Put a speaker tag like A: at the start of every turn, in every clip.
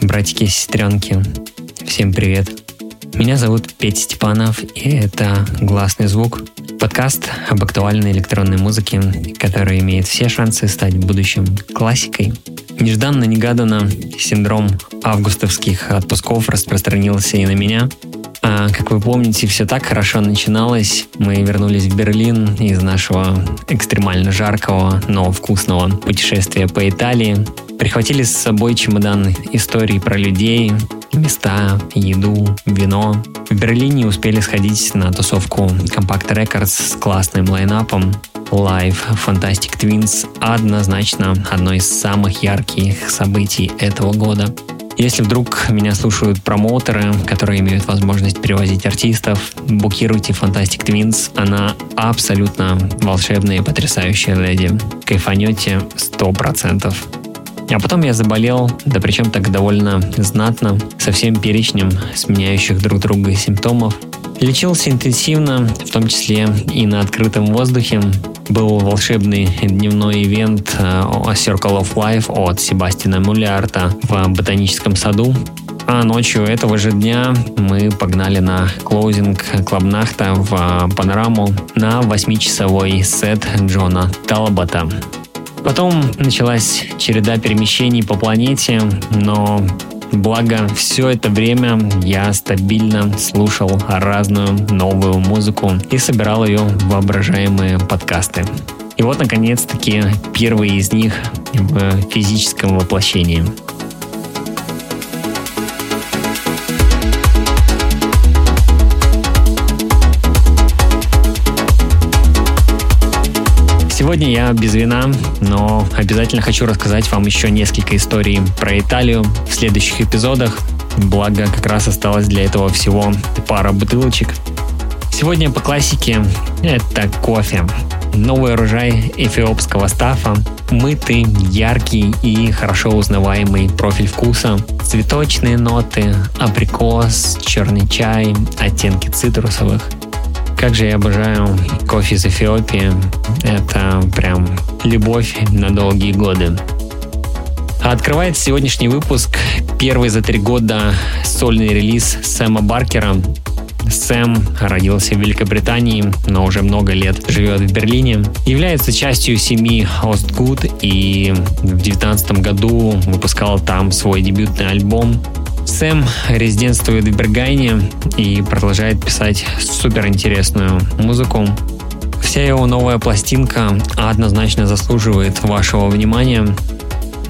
A: Братики и сестренки, всем привет. Меня зовут Петя Степанов, и это «Гласный звук» — подкаст об актуальной электронной музыке, который имеет все шансы стать в будущем классикой. Нежданно-негаданно синдром августовских отпусков распространился и на меня — а, как вы помните, все так хорошо начиналось. Мы вернулись в Берлин из нашего экстремально жаркого, но вкусного путешествия по Италии. Прихватили с собой чемодан историй про людей, места, еду, вино. В Берлине успели сходить на тусовку Compact Records с классным лайнапом. Live Fantastic Twins однозначно одно из самых ярких событий этого года. Если вдруг меня слушают промоутеры, которые имеют возможность перевозить артистов, букируйте Fantastic Twins. Она абсолютно волшебная и потрясающая леди. Кайфанете 100%. А потом я заболел, да причем так довольно знатно, со всем перечнем сменяющих друг друга симптомов. Лечился интенсивно, в том числе и на открытом воздухе, был волшебный дневной ивент э, Circle of Life от Себастина Мулярта в ботаническом саду. А ночью этого же дня мы погнали на клоузинг Клабнахта в э, панораму на 8-часовой сет Джона Талбота. Потом началась череда перемещений по планете, но Благо, все это время я стабильно слушал разную новую музыку и собирал ее в воображаемые подкасты. И вот, наконец-таки, первый из них в физическом воплощении – Сегодня я без вина, но обязательно хочу рассказать вам еще несколько историй про Италию в следующих эпизодах. Благо, как раз осталось для этого всего пара бутылочек. Сегодня по классике это кофе. Новый урожай эфиопского стафа, мытый, яркий и хорошо узнаваемый профиль вкуса, цветочные ноты, абрикос, черный чай, оттенки цитрусовых – как же я обожаю кофе из Эфиопии. Это прям любовь на долгие годы. Открывает сегодняшний выпуск первый за три года сольный релиз Сэма Баркера. Сэм родился в Великобритании, но уже много лет живет в Берлине. Является частью семьи Ostgood и в 2019 году выпускал там свой дебютный альбом Сэм резидентствует в Бергайне и продолжает писать суперинтересную музыку. Вся его новая пластинка однозначно заслуживает вашего внимания.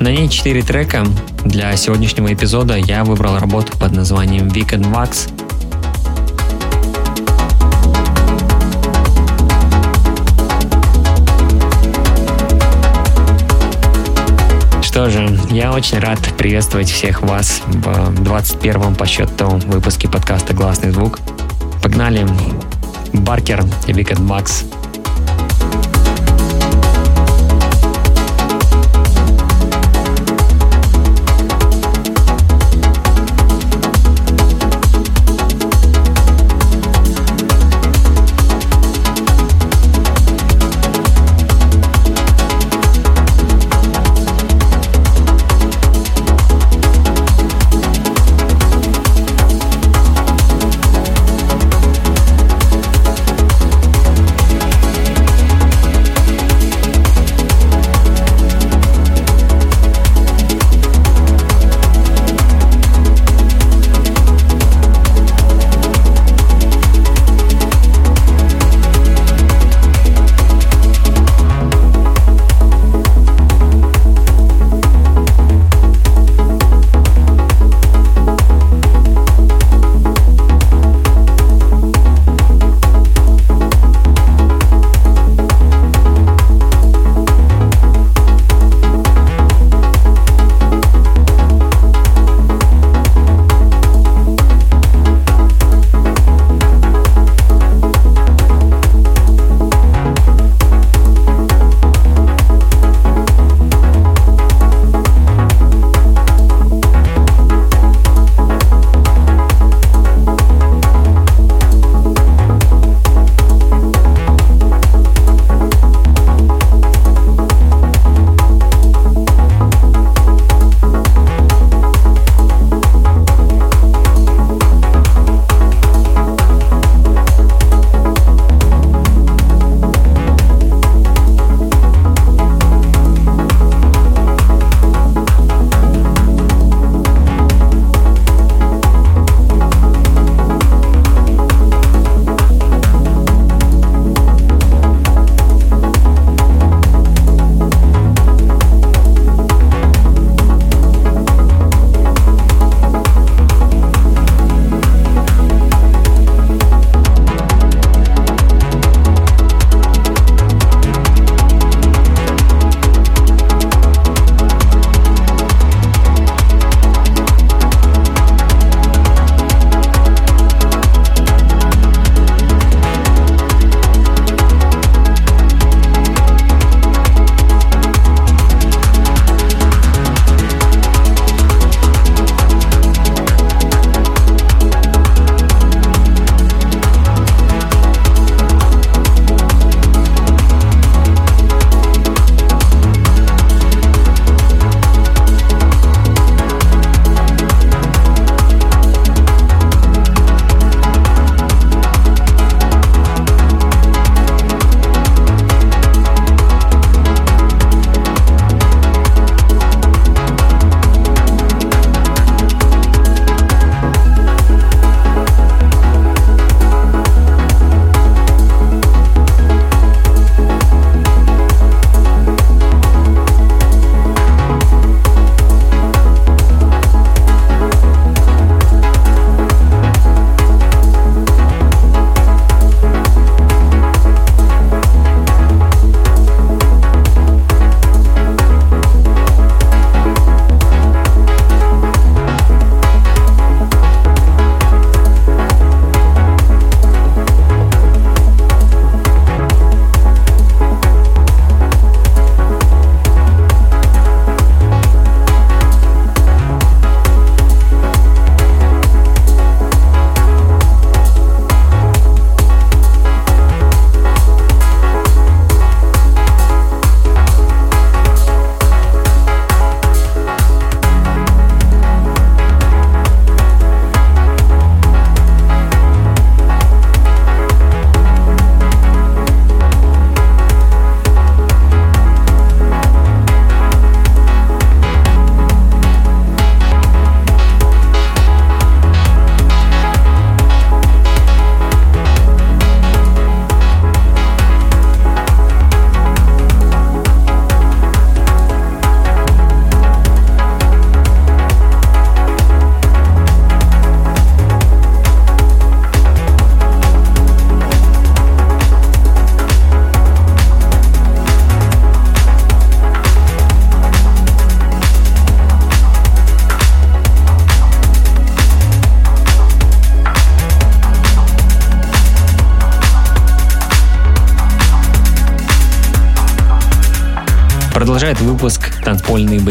A: На ней 4 трека. Для сегодняшнего эпизода я выбрал работу под названием Weekend Wax – Что же, я очень рад приветствовать всех вас в 21-м по счету выпуске подкаста «Гласный звук». Погнали! Баркер и Викет Макс –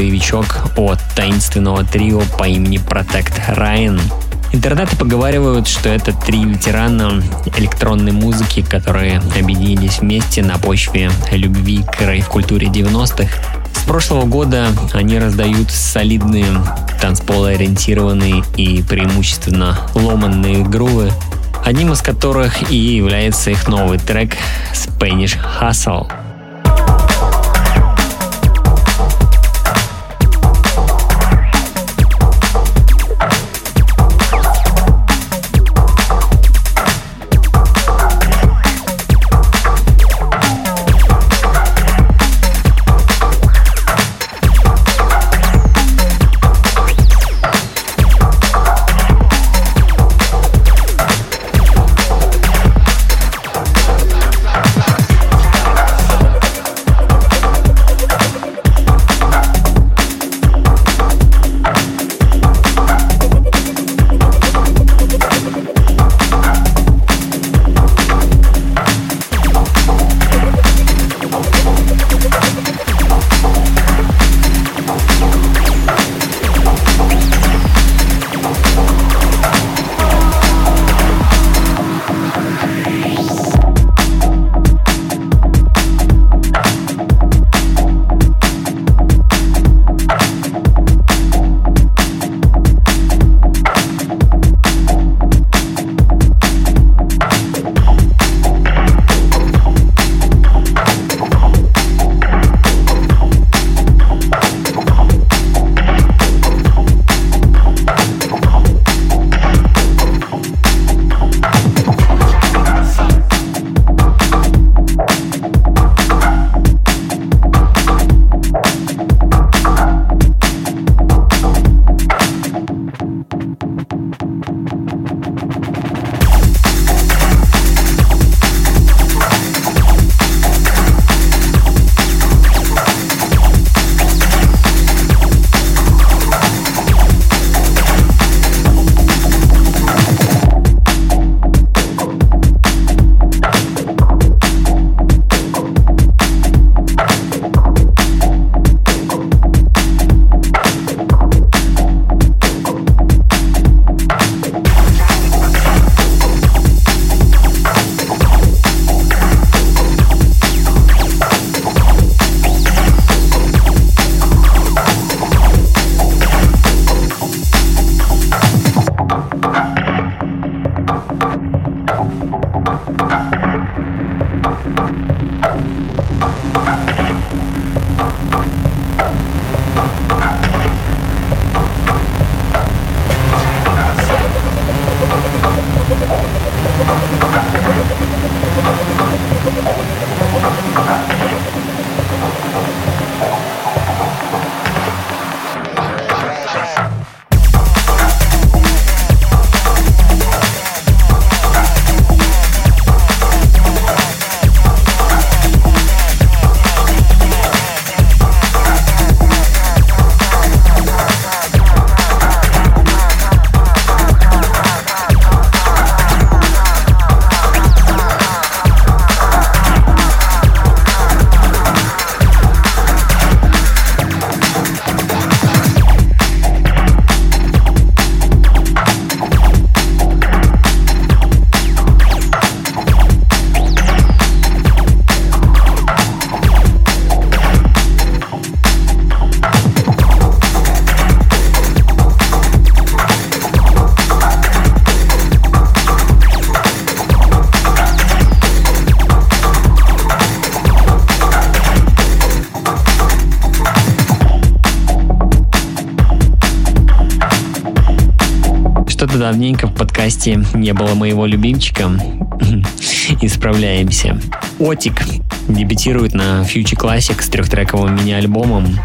A: боевичок от таинственного трио по имени Protect Ryan. Интернеты поговаривают, что это три ветерана электронной музыки, которые объединились вместе на почве любви к рейв-культуре 90-х. С прошлого года они раздают солидные танцполо-ориентированные и преимущественно ломанные грувы, одним из которых и является их новый трек Spanish Hustle. Давненько в подкасте не было моего любимчика. Исправляемся. Отик дебютирует на Future Classic с трехтрековым мини-альбомом.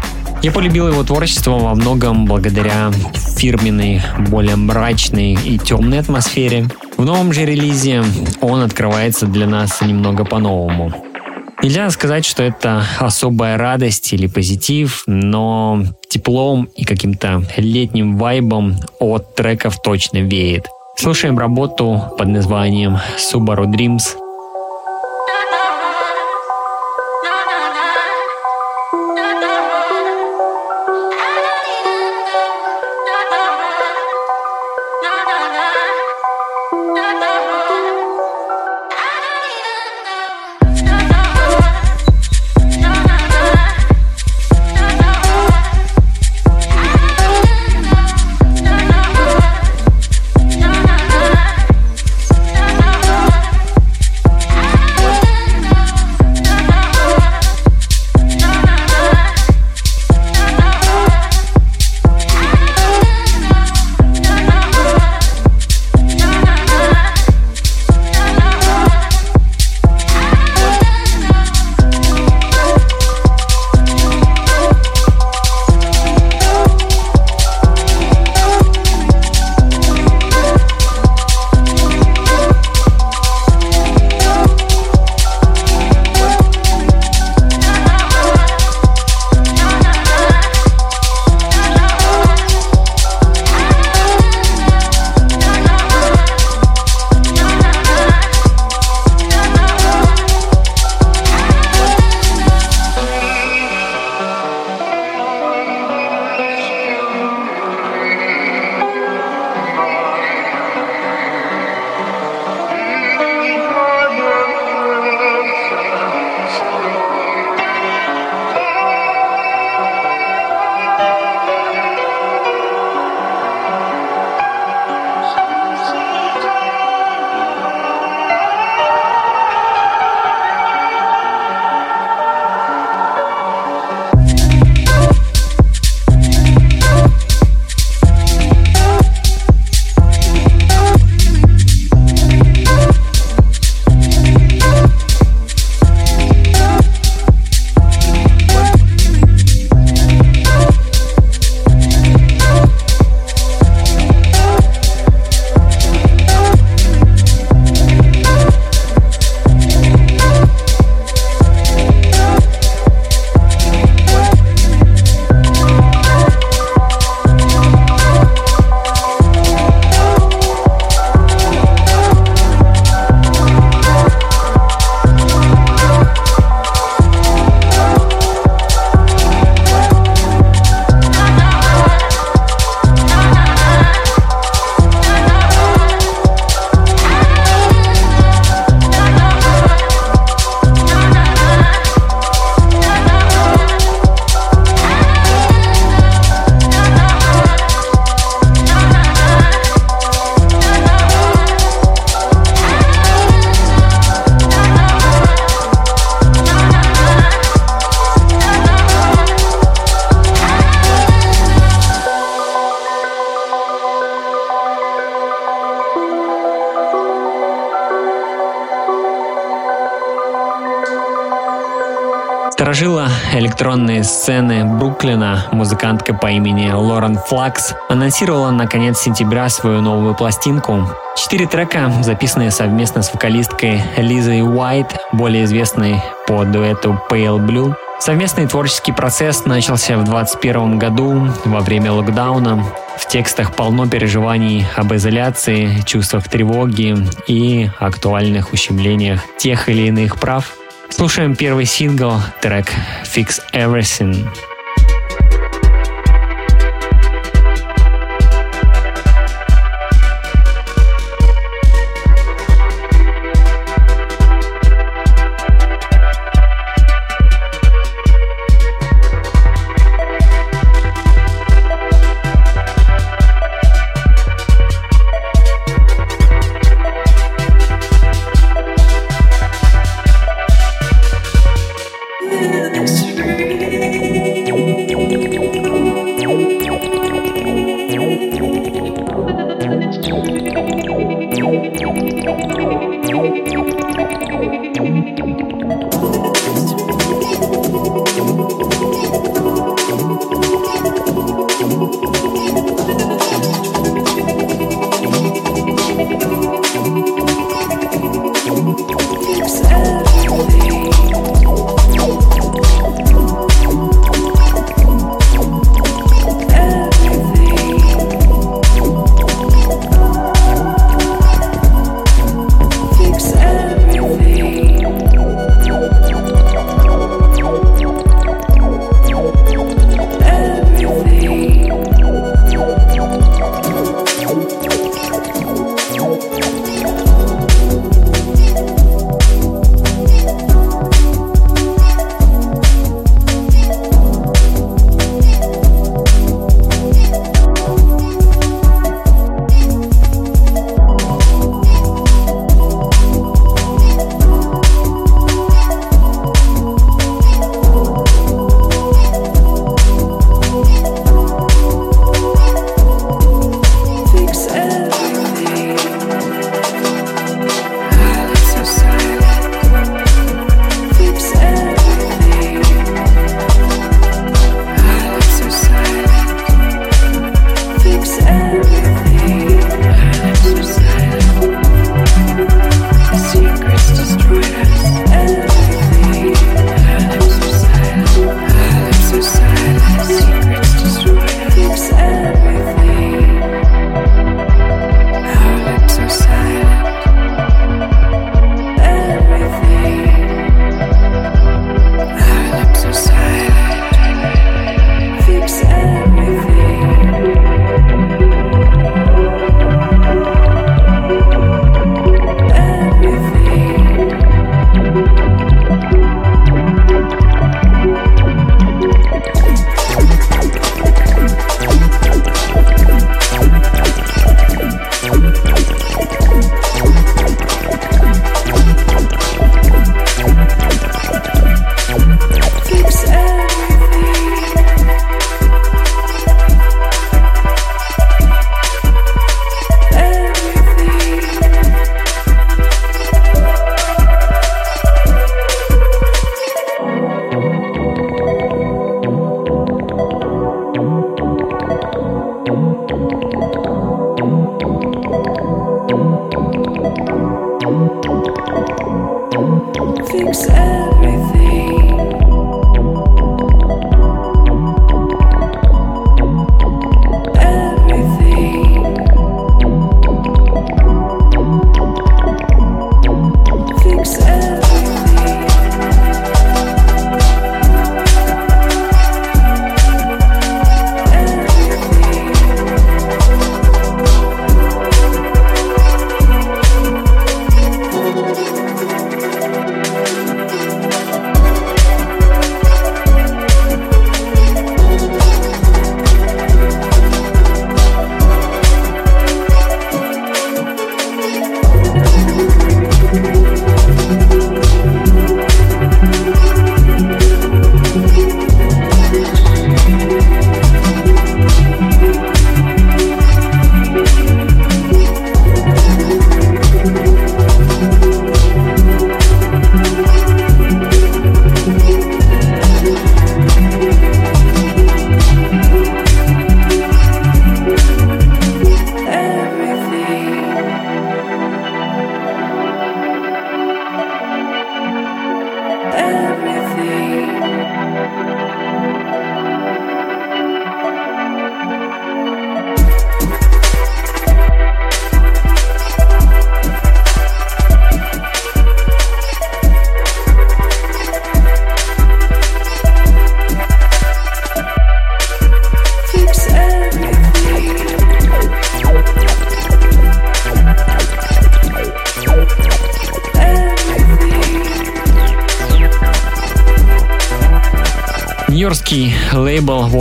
A: Я полюбил его творчество во многом благодаря фирменной, более мрачной и темной атмосфере. В новом же релизе он открывается для нас немного по-новому. Нельзя сказать, что это особая радость или позитив, но теплом и каким-то летним вайбом от треков точно веет. Слушаем работу под названием Subaru Dreams – сцены Бруклина, музыкантка по имени Лорен Флакс, анонсировала на конец сентября свою новую пластинку. Четыре трека, записанные совместно с вокалисткой Лизой Уайт, более известной по дуэту Pale Blue. Совместный творческий процесс начался в 2021 году во время локдауна. В текстах полно переживаний об изоляции, чувствах тревоги и актуальных ущемлениях тех или иных прав – Слушаем первый сингл, трек Fix Everything.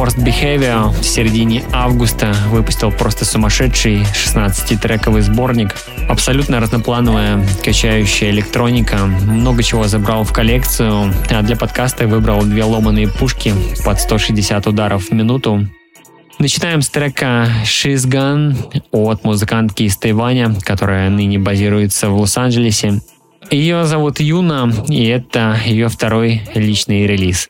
A: Worst Behavior в середине августа выпустил просто сумасшедший 16-трековый сборник. Абсолютно разноплановая, качающая электроника. Много чего забрал в коллекцию, а для подкаста выбрал две ломаные пушки под 160 ударов в минуту. Начинаем с трека She's Gone от музыкантки из Тайваня, которая ныне базируется в Лос-Анджелесе. Ее зовут Юна, и это ее второй личный релиз.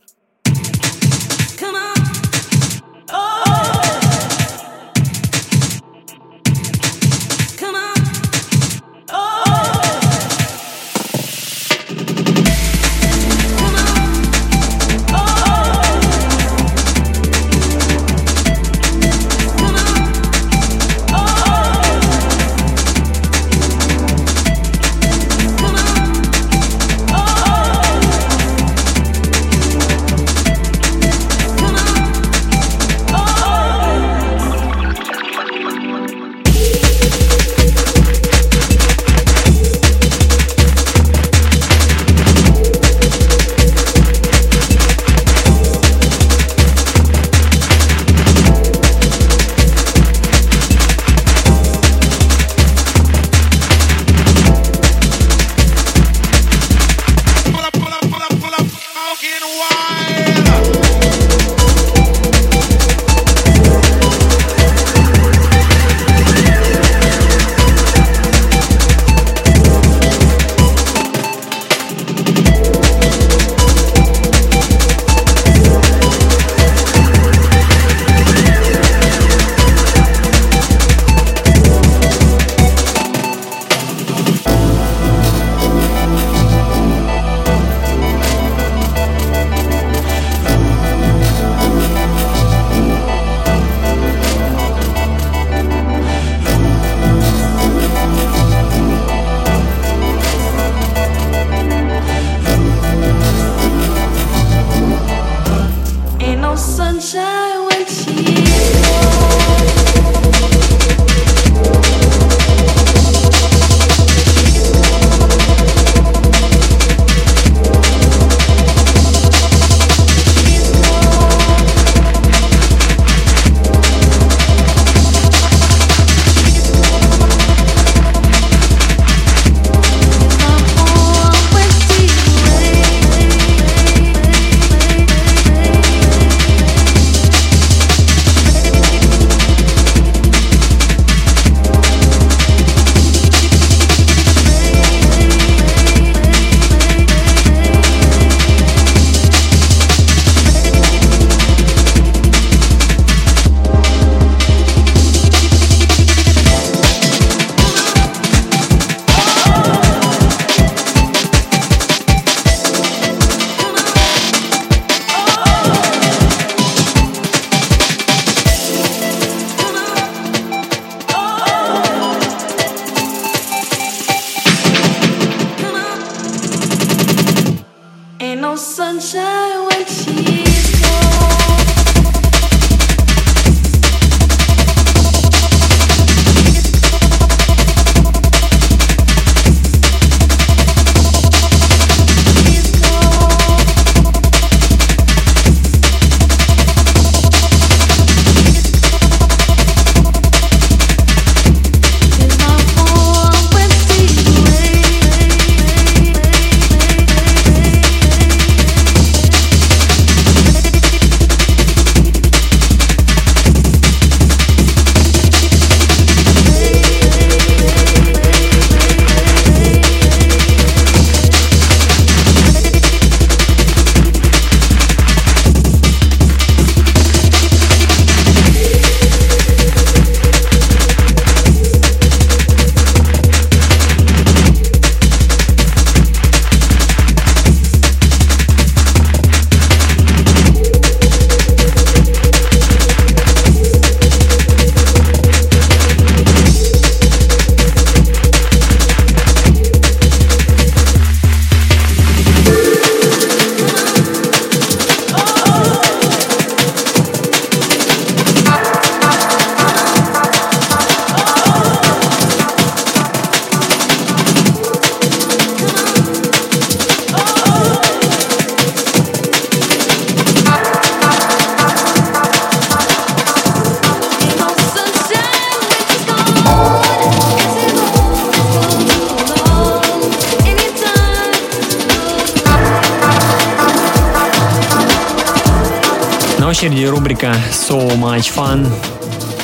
A: Очереди рубрика So Much Fun.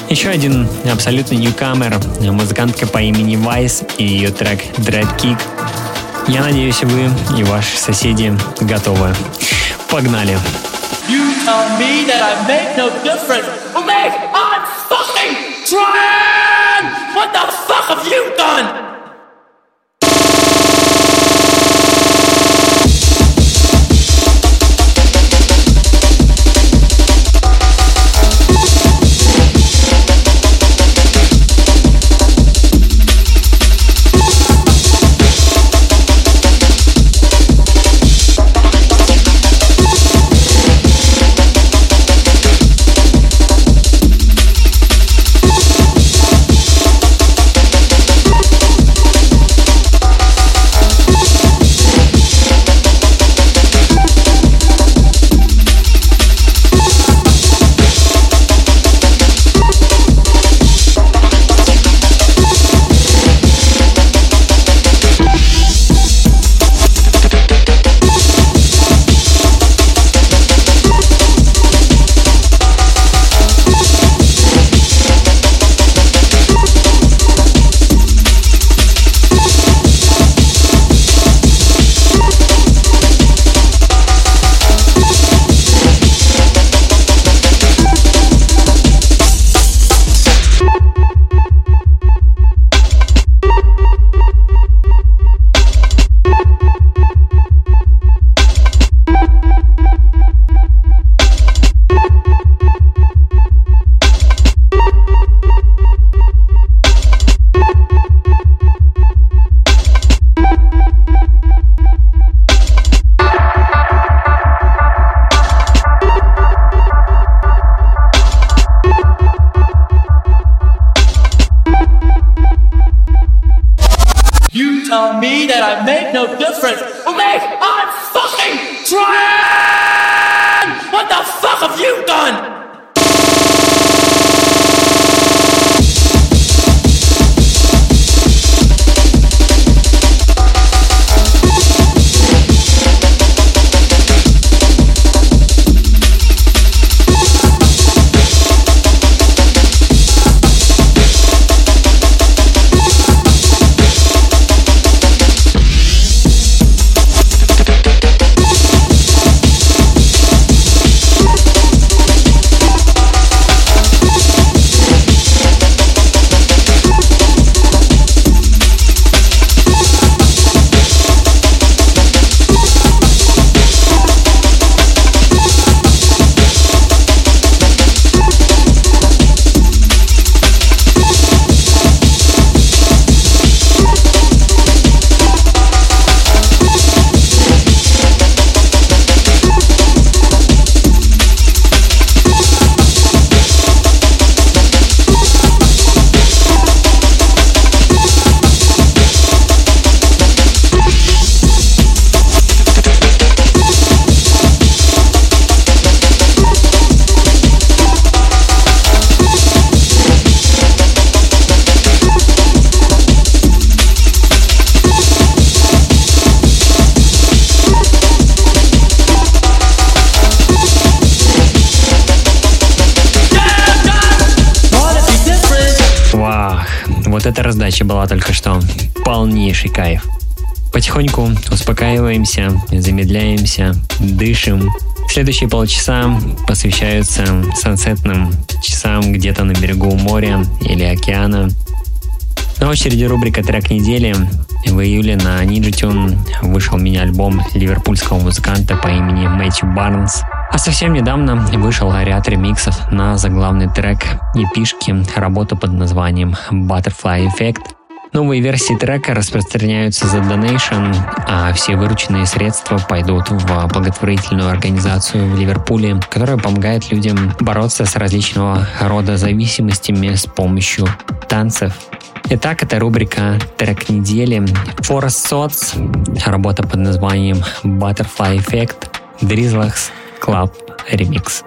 A: Еще один абсолютно ньюкамер, музыкантка по имени Vice и ее трек Dread Kick. Я надеюсь, вы и ваши соседи готовы. Погнали!
B: What the fuck have you done?
A: Успокаиваемся, замедляемся, дышим. Следующие полчаса посвящаются сансетным часам где-то на берегу моря или океана. На очереди рубрика «Трек недели». В июле на Nijitune вышел мини-альбом ливерпульского музыканта по имени Мэтью Барнс. А совсем недавно вышел ряд ремиксов на заглавный трек епишки, работу под названием Butterfly Effect. Новые версии трека распространяются за Donation, а все вырученные средства пойдут в благотворительную организацию в Ливерпуле, которая помогает людям бороться с различного рода зависимостями с помощью танцев. Итак, это рубрика «Трек недели». Forest Sots, работа под названием Butterfly Effect, Drizzlex Club Remix.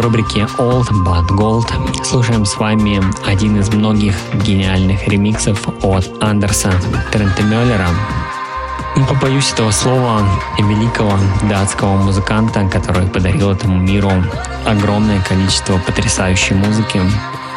A: Рубрике Old But Gold слушаем с вами один из многих гениальных ремиксов от Андерса Трентемеллера. Не побоюсь этого слова великого датского музыканта, который подарил этому миру огромное количество потрясающей музыки,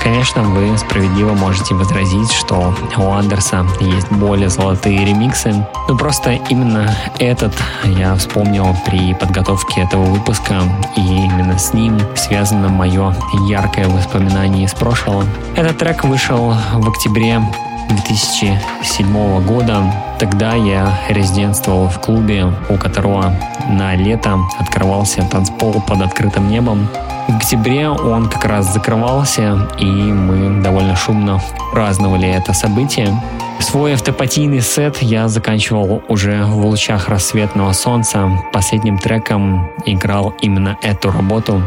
A: Конечно, вы справедливо можете возразить, что у Андерса есть более золотые ремиксы, но просто именно этот я вспомнил при подготовке этого выпуска, и именно с ним связано мое яркое воспоминание из прошлого. Этот трек вышел в октябре 2007 года. Тогда я резидентствовал в клубе, у которого на лето открывался танцпол под открытым небом. В октябре он как раз закрывался, и мы довольно шумно праздновали это событие. Свой автопатийный сет я заканчивал уже в лучах рассветного солнца. Последним треком играл именно эту работу.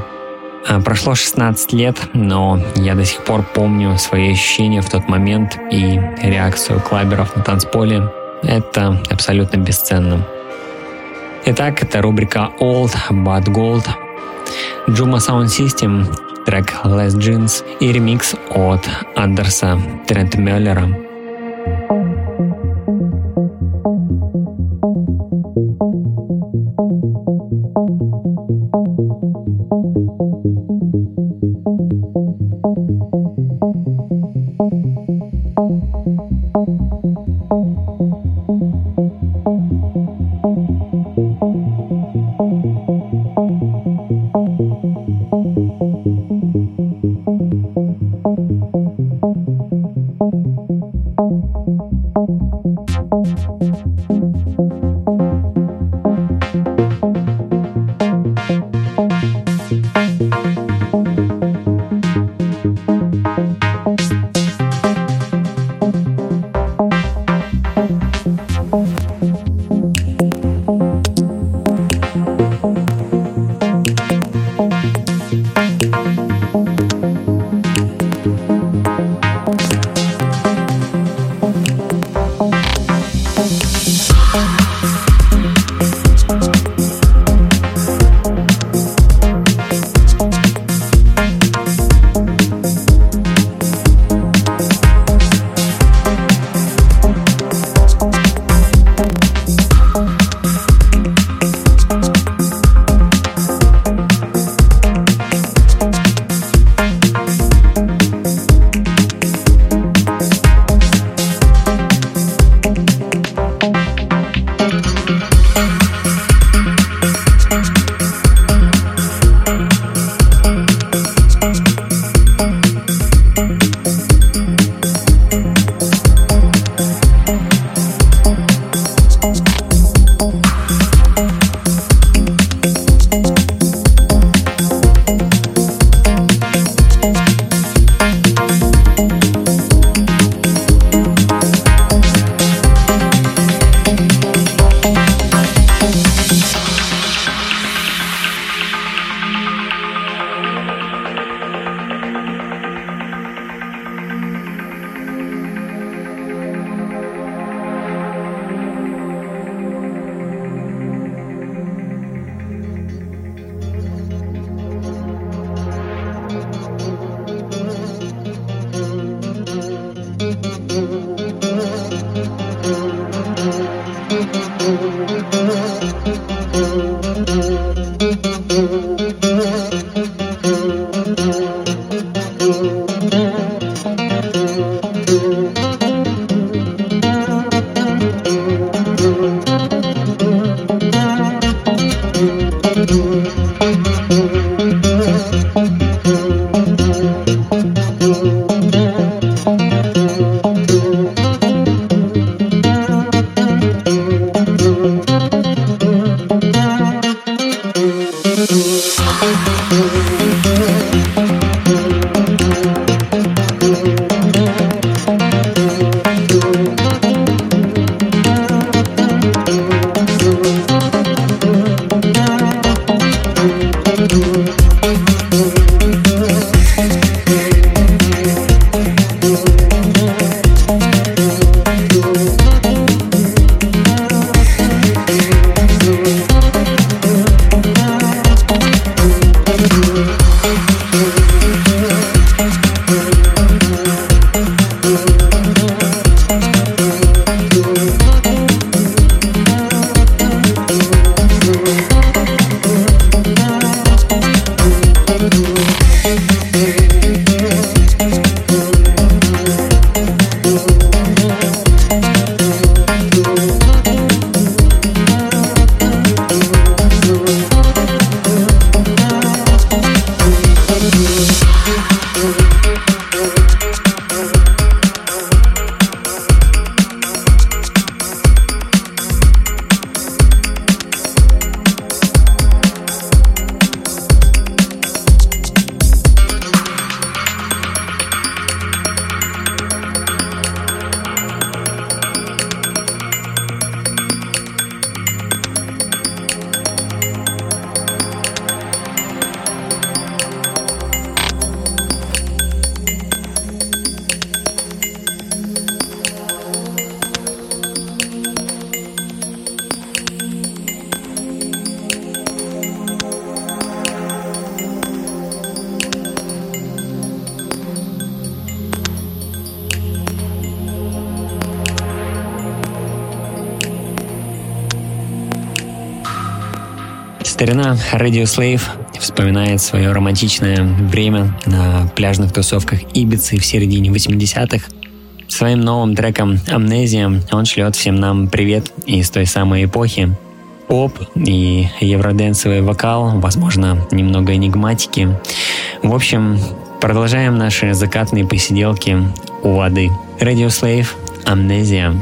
A: А, прошло 16 лет, но я до сих пор помню свои ощущения в тот момент и реакцию клаберов на танцполе. Это абсолютно бесценно. Итак, это рубрика Old But Gold – Juma Sound System, трек Less Jeans и ремикс от Андерса Трентмеллера. Старина Radio Slave вспоминает свое романтичное время на пляжных тусовках Ибицы в середине 80-х. Своим новым треком «Амнезия» он шлет всем нам привет из той самой эпохи. Поп и евроденсовый вокал, возможно, немного энигматики. В общем, продолжаем наши закатные посиделки у воды. Radio Slave «Амнезия».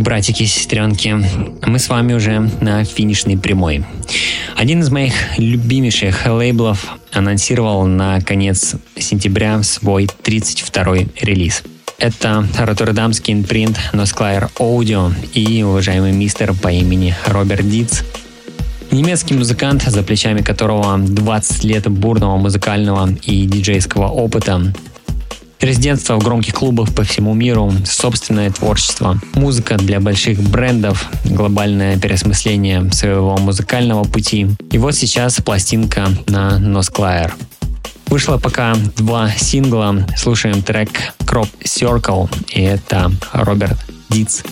A: Братики и сестренки, мы с вами уже на финишной прямой. Один из моих любимейших лейблов анонсировал на конец сентября свой 32-й релиз. Это роттердамский инпринт Nosclair Audio и уважаемый мистер по имени Роберт Диц. Немецкий музыкант, за плечами которого 20 лет бурного музыкального и диджейского опыта, Резидентство в громких клубах по всему миру, собственное творчество, музыка для больших брендов, глобальное переосмысление своего музыкального пути. И вот сейчас пластинка на Nosclair. Вышло пока два сингла. Слушаем трек Crop Circle, и это Роберт Диц.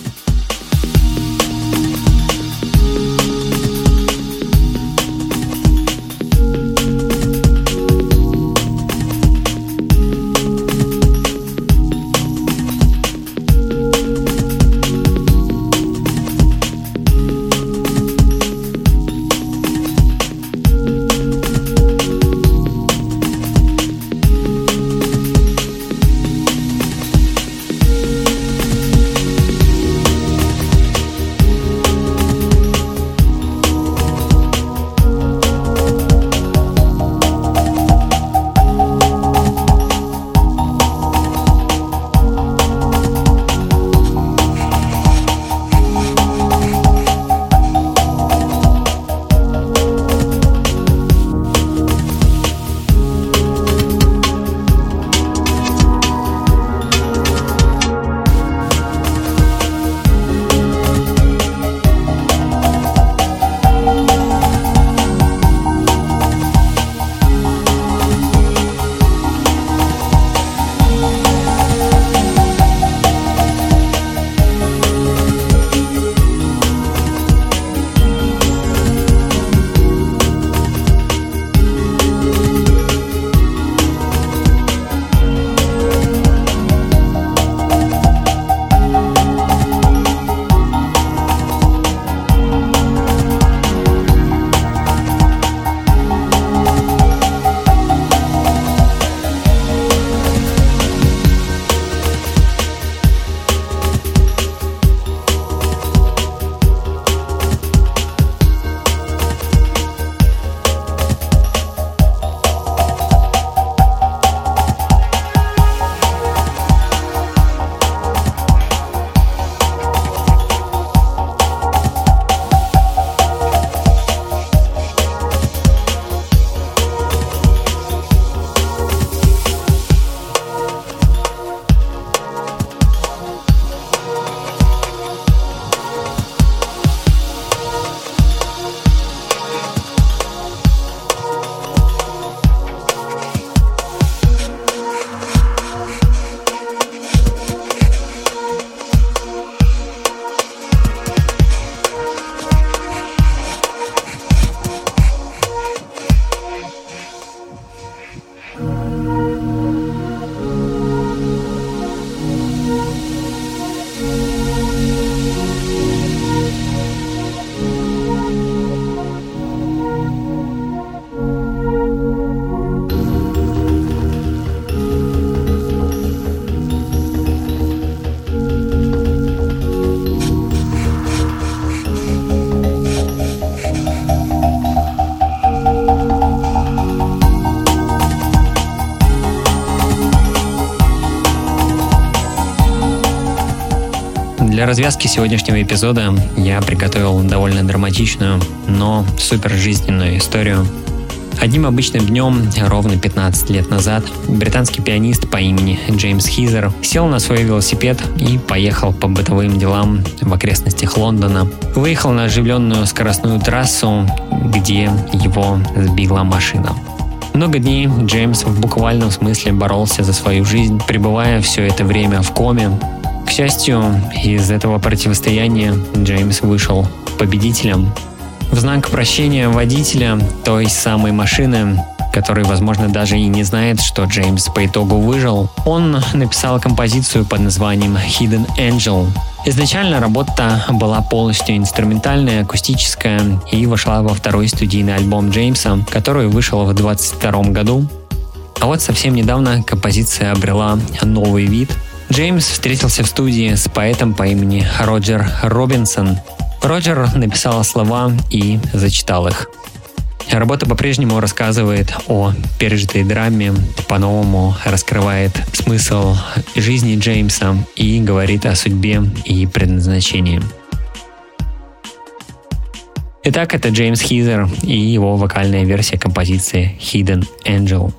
A: Развязки сегодняшнего эпизода я приготовил довольно драматичную, но супер жизненную историю. Одним обычным днем, ровно 15 лет назад, британский пианист по имени Джеймс Хизер сел на свой велосипед и поехал по бытовым делам в окрестностях Лондона. Выехал на оживленную скоростную трассу, где его сбила машина. Много дней Джеймс в буквальном смысле боролся за свою жизнь, пребывая все это время в коме, к счастью, из этого противостояния Джеймс вышел победителем. В знак прощения водителя той самой машины, который, возможно, даже и не знает, что Джеймс по итогу выжил, он написал композицию под названием Hidden Angel. Изначально работа была полностью инструментальная, акустическая и вошла во второй студийный альбом Джеймса, который вышел в 22 году. А вот совсем недавно композиция обрела новый вид – Джеймс встретился в студии с поэтом по имени Роджер Робинсон. Роджер написал слова и зачитал их. Работа по-прежнему рассказывает о пережитой драме, по-новому раскрывает смысл жизни Джеймса и говорит о судьбе и предназначении. Итак, это Джеймс Хизер и его вокальная версия композиции Hidden Angel.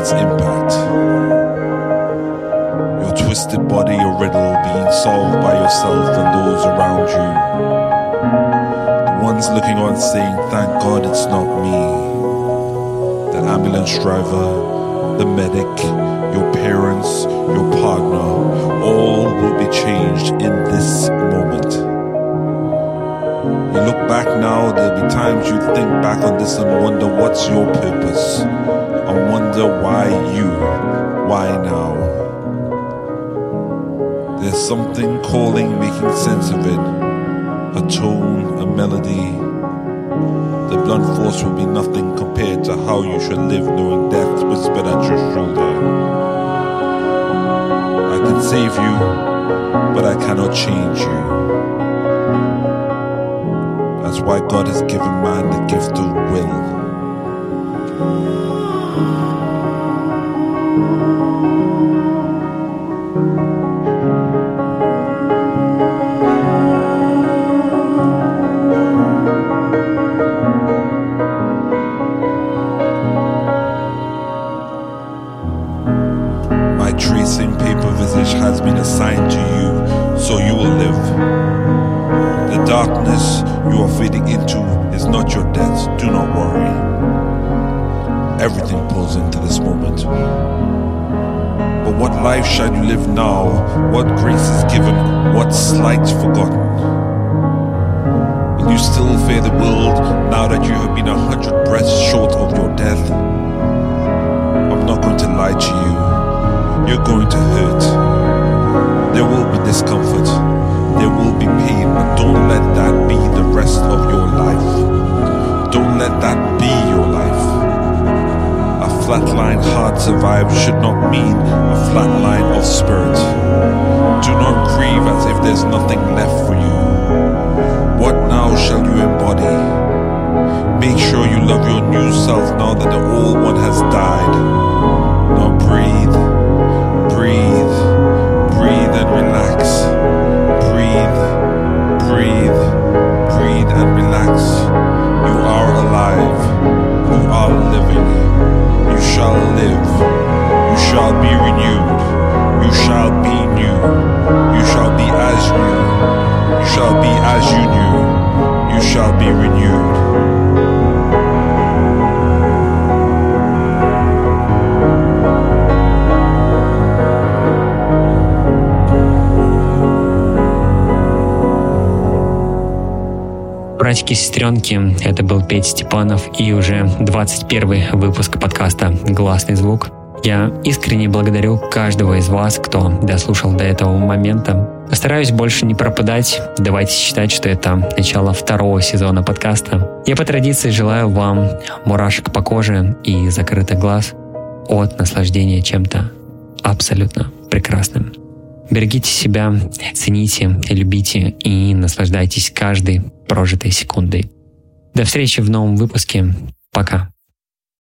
C: its impact. Your twisted body, a riddle being solved by yourself and those around you. The ones looking on saying, Thank God it's not me. The ambulance driver, the medic, your parents, your partner, all will be changed in this moment. You look back now, there'll be times you think back on this and wonder what's your purpose. I wonder why you, why now? There's something calling, making sense of it. A tone, a melody. The blunt force will be nothing compared to how you should live, knowing death whispered at your shoulder. I can save you, but I cannot change you. That's why God has given man the gift of will. shall you live now? What grace is given? What slight forgotten? Will you still fear the world now that you have been a hundred breaths short of your death? I'm not going to lie to you. You're going to hurt. There will be discomfort. There will be pain, but don't let that be the rest of your life. Don't let that be your life. A flatline heart survives. should not mean a flat line of spirit. Do not grieve as if there's nothing left for you. What now shall you embody? Make sure you love your new self now that the old one has died. Now breathe, breathe, breathe and relax. Breathe, breathe, breathe and relax. You are alive. You are living. You shall live. shall be renewed. You shall be new. You shall be as new. You shall be as you knew. You shall be renewed.
A: братики и сестренки, это был Петя Степанов и уже 21 выпуск подкаста «Гласный звук». Я искренне благодарю каждого из вас, кто дослушал до этого момента. Постараюсь больше не пропадать. Давайте считать, что это начало второго сезона подкаста. Я по традиции желаю вам мурашек по коже и закрытых глаз от наслаждения чем-то абсолютно прекрасным. Берегите себя, цените, любите и наслаждайтесь каждой прожитой секундой. До встречи в новом выпуске. Пока.